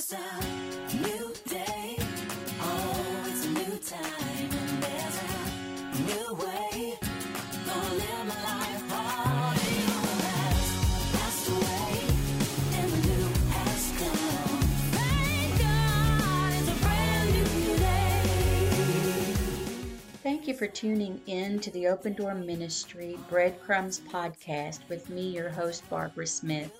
It's a new day. Oh, it's a new time. And there's a new way. Gonna live my life. Thank. Thank you for tuning in to the Open Door Ministry Breadcrumbs podcast with me, your host, Barbara Smith.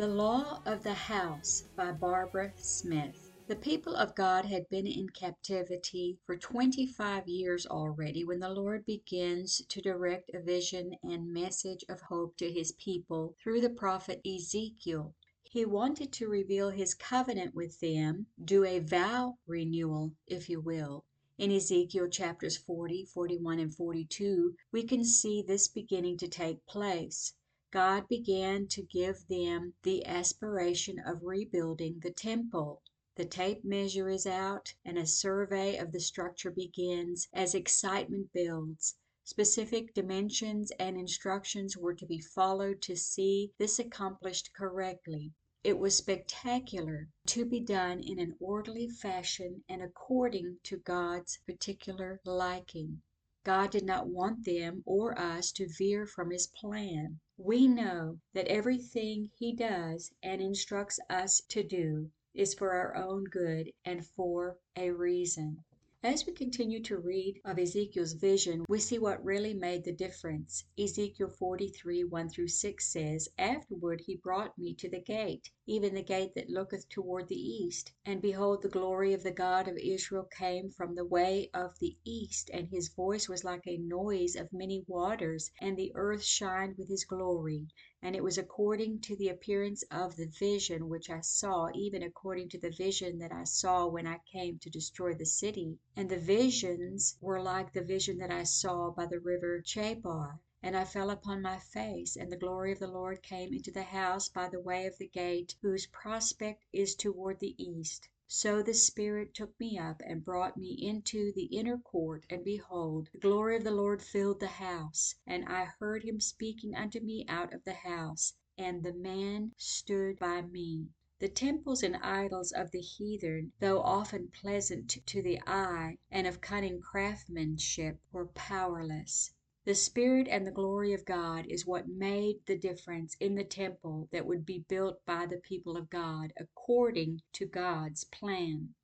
The Law of the House by Barbara Smith. The people of God had been in captivity for 25 years already when the Lord begins to direct a vision and message of hope to his people through the prophet Ezekiel. He wanted to reveal his covenant with them, do a vow renewal, if you will. In Ezekiel chapters 40, 41, and 42, we can see this beginning to take place. God began to give them the aspiration of rebuilding the temple. The tape measure is out, and a survey of the structure begins as excitement builds. Specific dimensions and instructions were to be followed to see this accomplished correctly. It was spectacular, to be done in an orderly fashion and according to God's particular liking. God did not want them or us to veer from His plan. We know that everything He does and instructs us to do is for our own good and for a reason. As we continue to read of Ezekiel's vision, we see what really made the difference. Ezekiel 43 1 through 6 says, Afterward he brought me to the gate, even the gate that looketh toward the east. And behold, the glory of the God of Israel came from the way of the east, and his voice was like a noise of many waters, and the earth shined with his glory. And it was according to the appearance of the vision which I saw, even according to the vision that I saw when I came to destroy the city. And the visions were like the vision that I saw by the river Chebar. And I fell upon my face, and the glory of the Lord came into the house by the way of the gate, whose prospect is toward the east. So the Spirit took me up and brought me into the inner court, and behold, the glory of the Lord filled the house. And I heard him speaking unto me out of the house, and the man stood by me. The temples and idols of the heathen, though often pleasant to the eye and of cunning craftsmanship, were powerless. The Spirit and the glory of God is what made the difference in the temple that would be built by the people of God according to God's plan.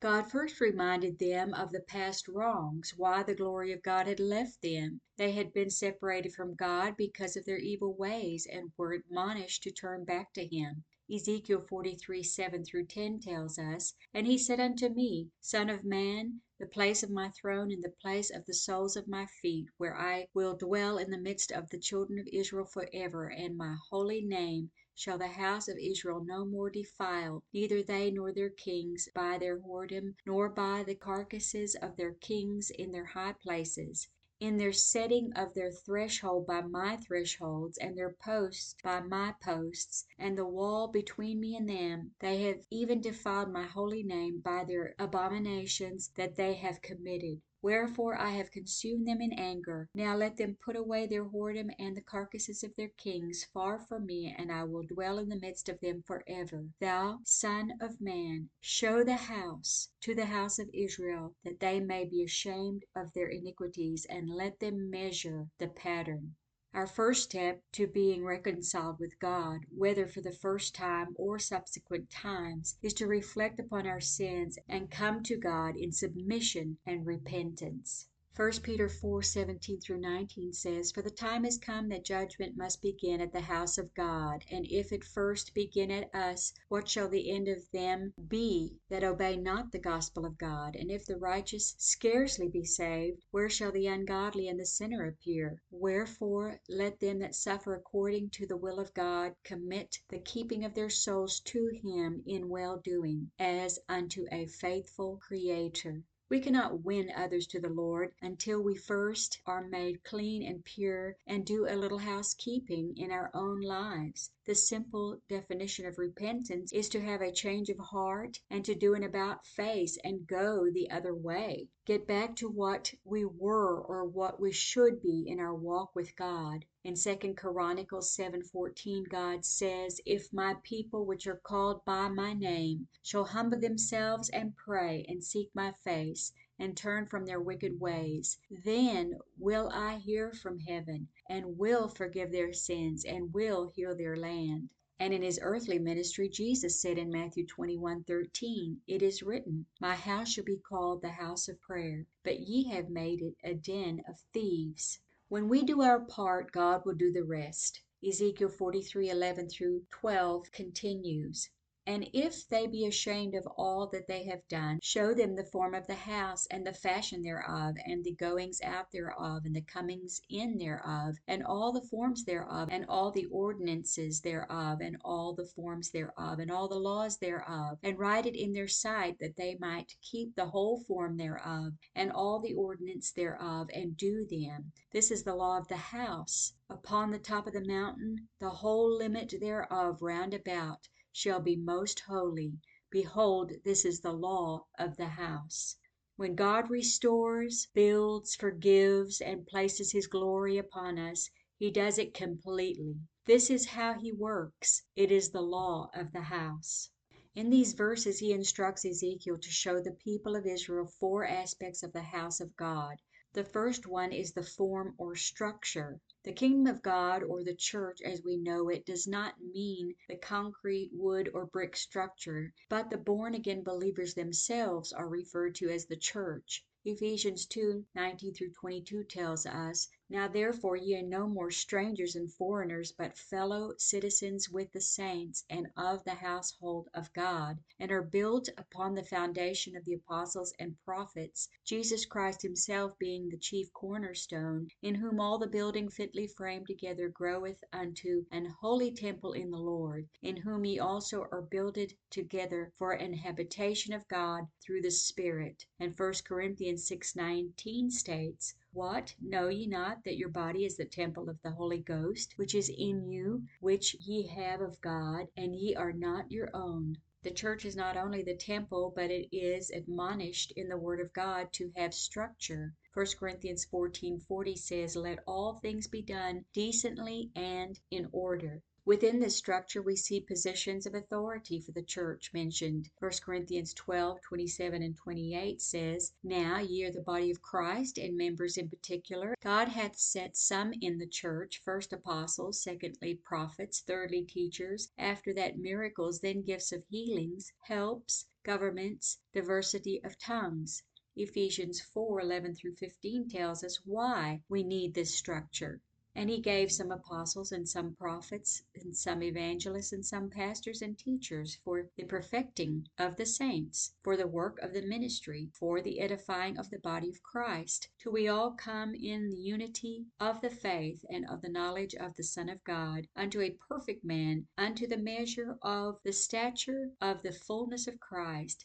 God first reminded them of the past wrongs, why the glory of God had left them. They had been separated from God because of their evil ways and were admonished to turn back to Him. Ezekiel 43 7 through 10 tells us, And he said unto me, Son of man, the place of my throne and the place of the soles of my feet, where I will dwell in the midst of the children of Israel forever, and my holy name shall the house of Israel no more defile, neither they nor their kings by their whoredom, nor by the carcasses of their kings in their high places. In their setting of their threshold by my thresholds, and their posts by my posts, and the wall between me and them, they have even defiled my holy name by their abominations that they have committed. Wherefore I have consumed them in anger. Now let them put away their whoredom and the carcasses of their kings far from me, and I will dwell in the midst of them forever. Thou son of man, show the house to the house of Israel, that they may be ashamed of their iniquities, and let them measure the pattern. Our first step to being reconciled with God, whether for the first time or subsequent times, is to reflect upon our sins and come to God in submission and repentance. 1 Peter 4 17 through 19 says, For the time is come that judgment must begin at the house of God. And if it first begin at us, what shall the end of them be that obey not the gospel of God? And if the righteous scarcely be saved, where shall the ungodly and the sinner appear? Wherefore let them that suffer according to the will of God commit the keeping of their souls to Him in well doing, as unto a faithful Creator. We cannot win others to the Lord until we first are made clean and pure and do a little housekeeping in our own lives. The simple definition of repentance is to have a change of heart and to do an about face and go the other way. Get back to what we were or what we should be in our walk with God. In 2 Chronicles 7:14 God says, "If my people which are called by my name shall humble themselves and pray and seek my face and turn from their wicked ways, then will I hear from heaven and will forgive their sins and will heal their land." And in his earthly ministry Jesus said in Matthew 21:13, "It is written, My house shall be called the house of prayer, but ye have made it a den of thieves." When we do our part, God will do the rest. Ezekiel 43:11 through 12 continues. And if they be ashamed of all that they have done, show them the form of the house, and the fashion thereof, and the goings out thereof, and the comings in thereof, and all the forms thereof, and all the ordinances thereof, and all the forms thereof, and all the laws thereof, and write it in their sight, that they might keep the whole form thereof, and all the ordinance thereof, and do them. This is the law of the house. Upon the top of the mountain, the whole limit thereof round about, shall be most holy. Behold, this is the law of the house. When God restores, builds, forgives, and places his glory upon us, he does it completely. This is how he works. It is the law of the house. In these verses he instructs Ezekiel to show the people of Israel four aspects of the house of God. The first one is the form or structure. The kingdom of God, or the church as we know it, does not mean the concrete, wood, or brick structure, but the born again believers themselves are referred to as the church. Ephesians 2 19 through 22 tells us, Now therefore ye are no more strangers and foreigners, but fellow citizens with the saints, and of the household of God, and are built upon the foundation of the apostles and prophets, Jesus Christ himself being the chief cornerstone, in whom all the building fitly framed together groweth unto an holy temple in the Lord, in whom ye also are builded together for an habitation of God through the Spirit. And 1 Corinthians 6:19 states, What, know ye not that your body is the temple of the Holy Ghost, which is in you, which ye have of God, and ye are not your own? The church is not only the temple, but it is admonished in the Word of God to have structure. 1 Corinthians 14:40 says, Let all things be done decently and in order. Within this structure we see positions of authority for the church mentioned. 1 Corinthians 12, 27 and 28 says, Now ye are the body of Christ, and members in particular. God hath set some in the church, first apostles, secondly prophets, thirdly teachers, after that miracles, then gifts of healings, helps, governments, diversity of tongues. Ephesians 4, 11 through 15 tells us why we need this structure. And he gave some apostles, and some prophets, and some evangelists, and some pastors and teachers for the perfecting of the saints, for the work of the ministry, for the edifying of the body of Christ, till we all come in the unity of the faith and of the knowledge of the Son of God, unto a perfect man, unto the measure of the stature of the fullness of Christ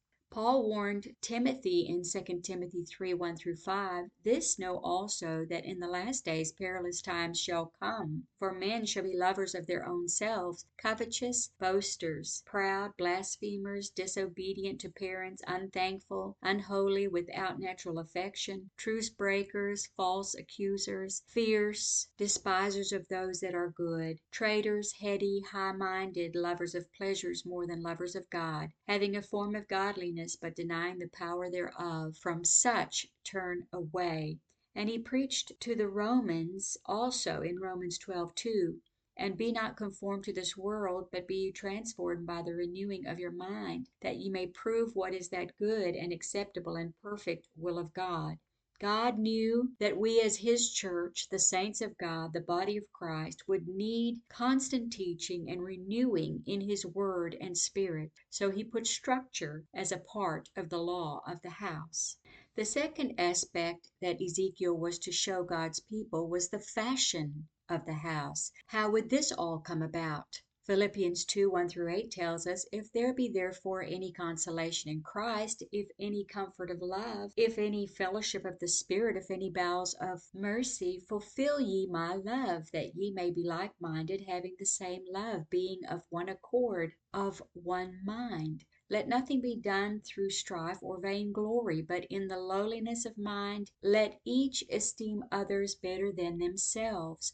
Paul warned Timothy in 2 Timothy 3 1 through 5 This know also that in the last days perilous times shall come. For men shall be lovers of their own selves, covetous, boasters, proud, blasphemers, disobedient to parents, unthankful, unholy, without natural affection, truce breakers, false accusers, fierce, despisers of those that are good, traitors, heady, high minded, lovers of pleasures more than lovers of God, having a form of godliness but denying the power thereof, from such turn away. And he preached to the Romans also in Romans 12 2. And be not conformed to this world, but be ye transformed by the renewing of your mind, that ye may prove what is that good and acceptable and perfect will of God. God knew that we as his church, the saints of God, the body of Christ, would need constant teaching and renewing in his word and spirit. So he put structure as a part of the law of the house. The second aspect that Ezekiel was to show God's people was the fashion of the house. How would this all come about? Philippians 2 1 through 8 tells us, If there be therefore any consolation in Christ, if any comfort of love, if any fellowship of the Spirit, if any bowels of mercy, fulfill ye my love, that ye may be like minded, having the same love, being of one accord, of one mind. Let nothing be done through strife or vain glory, but in the lowliness of mind let each esteem others better than themselves.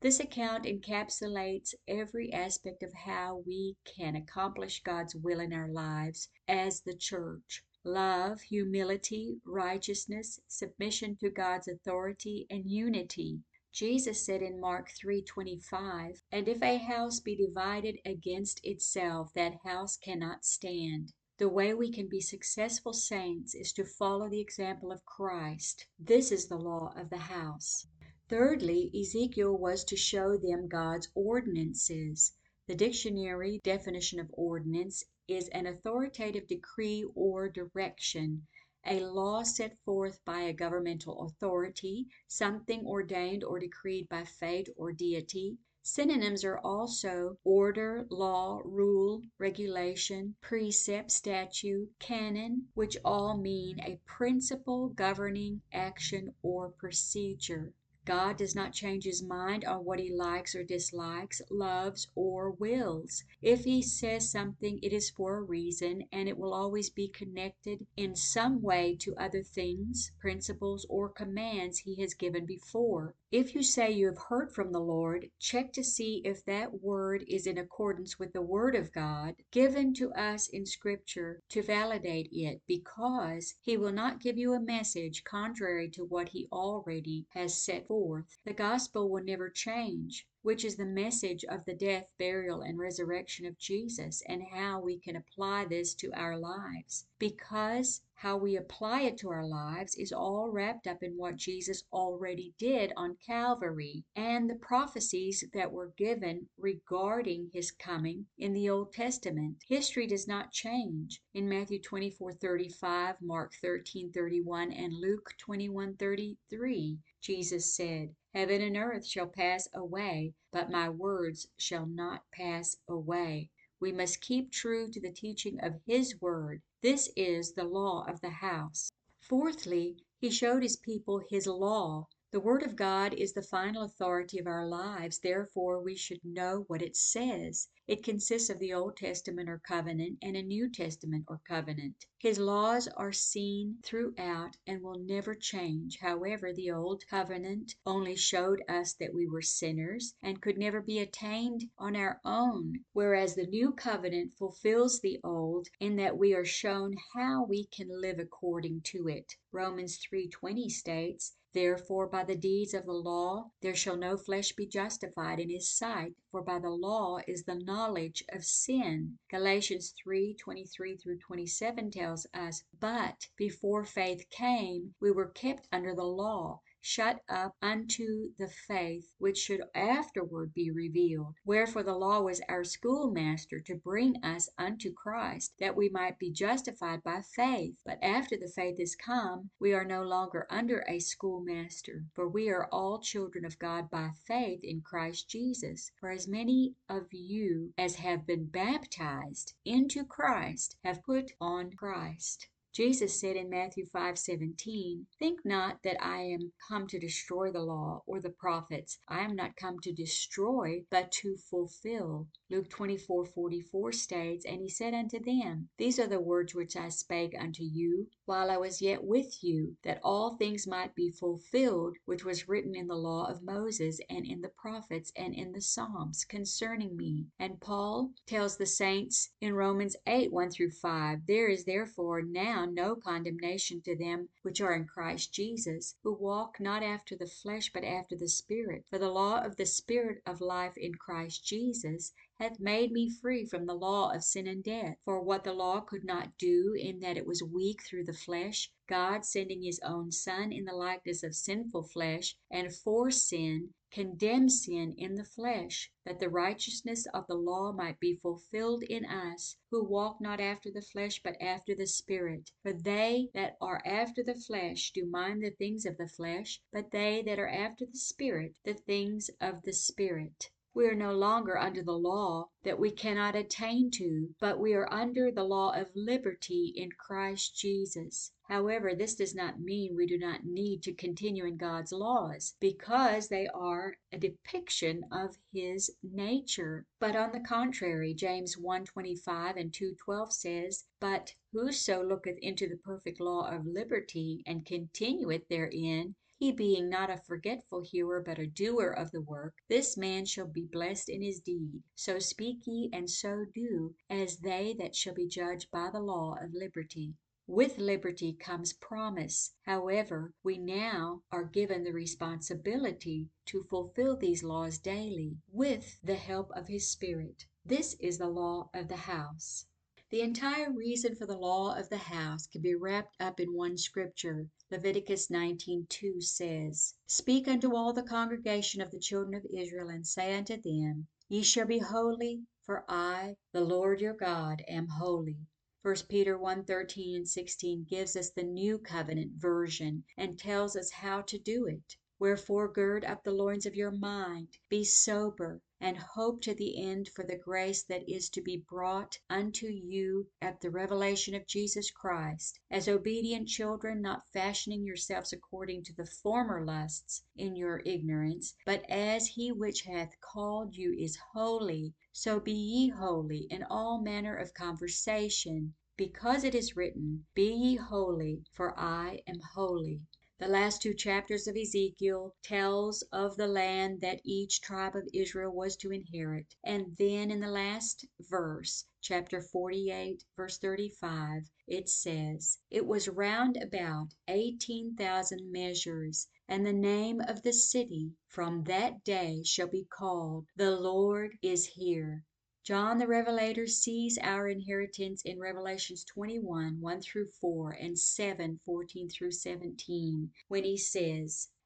This account encapsulates every aspect of how we can accomplish God's will in our lives as the church. Love, humility, righteousness, submission to God's authority, and unity. Jesus said in Mark 3:25, "And if a house be divided against itself, that house cannot stand." The way we can be successful saints is to follow the example of Christ. This is the law of the house. Thirdly, Ezekiel was to show them God's ordinances. The dictionary definition of ordinance is an authoritative decree or direction, a law set forth by a governmental authority, something ordained or decreed by fate or deity. Synonyms are also order, law, rule, regulation, precept, statute, canon, which all mean a principle governing action or procedure. God does not change his mind on what he likes or dislikes, loves or wills. If he says something, it is for a reason, and it will always be connected in some way to other things, principles, or commands he has given before. If you say you have heard from the Lord, check to see if that word is in accordance with the Word of God given to us in Scripture to validate it, because he will not give you a message contrary to what he already has set forth. The gospel will never change, which is the message of the death, burial, and resurrection of Jesus, and how we can apply this to our lives. Because how we apply it to our lives is all wrapped up in what Jesus already did on Calvary and the prophecies that were given regarding his coming in the Old Testament. History does not change. In Matthew 24:35, Mark 13:31, and Luke 21:33, Jesus said, Heaven and earth shall pass away, but my words shall not pass away. We must keep true to the teaching of His Word. This is the law of the house. Fourthly, He showed His people His law. The Word of God is the final authority of our lives, therefore we should know what it says. It consists of the Old Testament or covenant and a New Testament or covenant. His laws are seen throughout and will never change. However, the Old Covenant only showed us that we were sinners and could never be attained on our own, whereas the New Covenant fulfills the Old in that we are shown how we can live according to it. Romans 3:20 states, Therefore by the deeds of the law there shall no flesh be justified in his sight, for by the law is the knowledge of sin. Galatians 3:23 through 27 tells us, But before faith came, we were kept under the law shut up unto the faith which should afterward be revealed. Wherefore the law was our schoolmaster to bring us unto Christ, that we might be justified by faith. But after the faith is come, we are no longer under a schoolmaster, for we are all children of God by faith in Christ Jesus. For as many of you as have been baptized into Christ have put on Christ. Jesus said in Matthew 5:17, "Think not that I am come to destroy the law or the prophets. I am not come to destroy, but to fulfill." Luke 24:44 states, "And he said unto them, These are the words which I spake unto you while I was yet with you, that all things might be fulfilled which was written in the law of Moses and in the prophets and in the Psalms concerning me." And Paul tells the saints in Romans 8:1 through 5, "There is therefore now no condemnation to them which are in Christ Jesus, who walk not after the flesh but after the Spirit. For the law of the Spirit of life in Christ Jesus hath made me free from the law of sin and death. For what the law could not do, in that it was weak through the flesh, God sending his own Son in the likeness of sinful flesh, and for sin, condemned sin in the flesh, that the righteousness of the law might be fulfilled in us, who walk not after the flesh, but after the Spirit. For they that are after the flesh do mind the things of the flesh, but they that are after the Spirit, the things of the Spirit. We are no longer under the law that we cannot attain to, but we are under the law of liberty in Christ Jesus. However, this does not mean we do not need to continue in God's laws, because they are a depiction of his nature. But on the contrary, James 1:25 and 2:12 says, "But whoso looketh into the perfect law of liberty, and continueth therein, he being not a forgetful hearer, but a doer of the work, this man shall be blessed in his deed. So speak ye and so do, as they that shall be judged by the law of liberty." With liberty comes promise. However, we now are given the responsibility to fulfill these laws daily, with the help of His Spirit. This is the law of the house. The entire reason for the law of the house can be wrapped up in one scripture. Leviticus 19:2 says, "Speak unto all the congregation of the children of Israel, and say unto them, Ye shall be holy, for I, the Lord your God, am holy." 1 Peter 1:13 and 16 gives us the New Covenant version and tells us how to do it. Wherefore gird up the loins of your mind, be sober, and hope to the end for the grace that is to be brought unto you at the revelation of Jesus Christ, as obedient children, not fashioning yourselves according to the former lusts in your ignorance, but as he which hath called you is holy, so be ye holy in all manner of conversation, because it is written, Be ye holy, for I am holy. The last two chapters of Ezekiel tells of the land that each tribe of Israel was to inherit. And then in the last verse, chapter 48, verse 35, it says, It was round about eighteen thousand measures, and the name of the city from that day shall be called, The Lord is here. John the Revelator sees our inheritance in Revelations 21 1 through 4 and 7 14 through 17, when he says,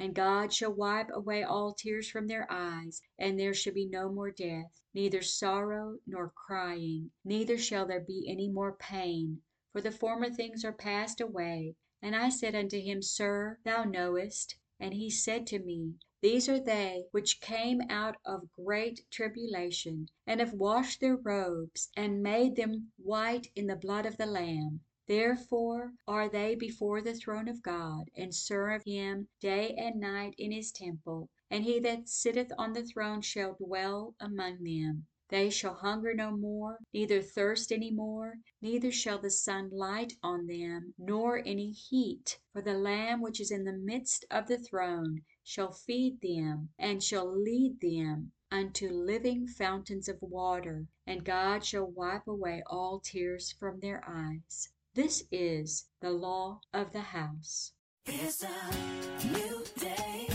And God shall wipe away all tears from their eyes, and there shall be no more death, neither sorrow nor crying, neither shall there be any more pain, for the former things are passed away. And I said unto him, Sir, thou knowest. And he said to me, These are they which came out of great tribulation, and have washed their robes, and made them white in the blood of the Lamb. Therefore are they before the throne of God, and serve him day and night in his temple. And he that sitteth on the throne shall dwell among them. They shall hunger no more, neither thirst any more, neither shall the sun light on them, nor any heat. For the Lamb which is in the midst of the throne shall feed them, and shall lead them unto living fountains of water, and God shall wipe away all tears from their eyes. This is the law of the house. It's a new day.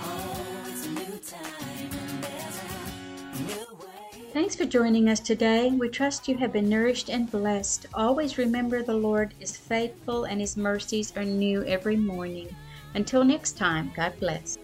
Oh, it's a new time. And there's a new way. Thanks for joining us today. We trust you have been nourished and blessed. Always remember the Lord is faithful and his mercies are new every morning. Until next time, God bless.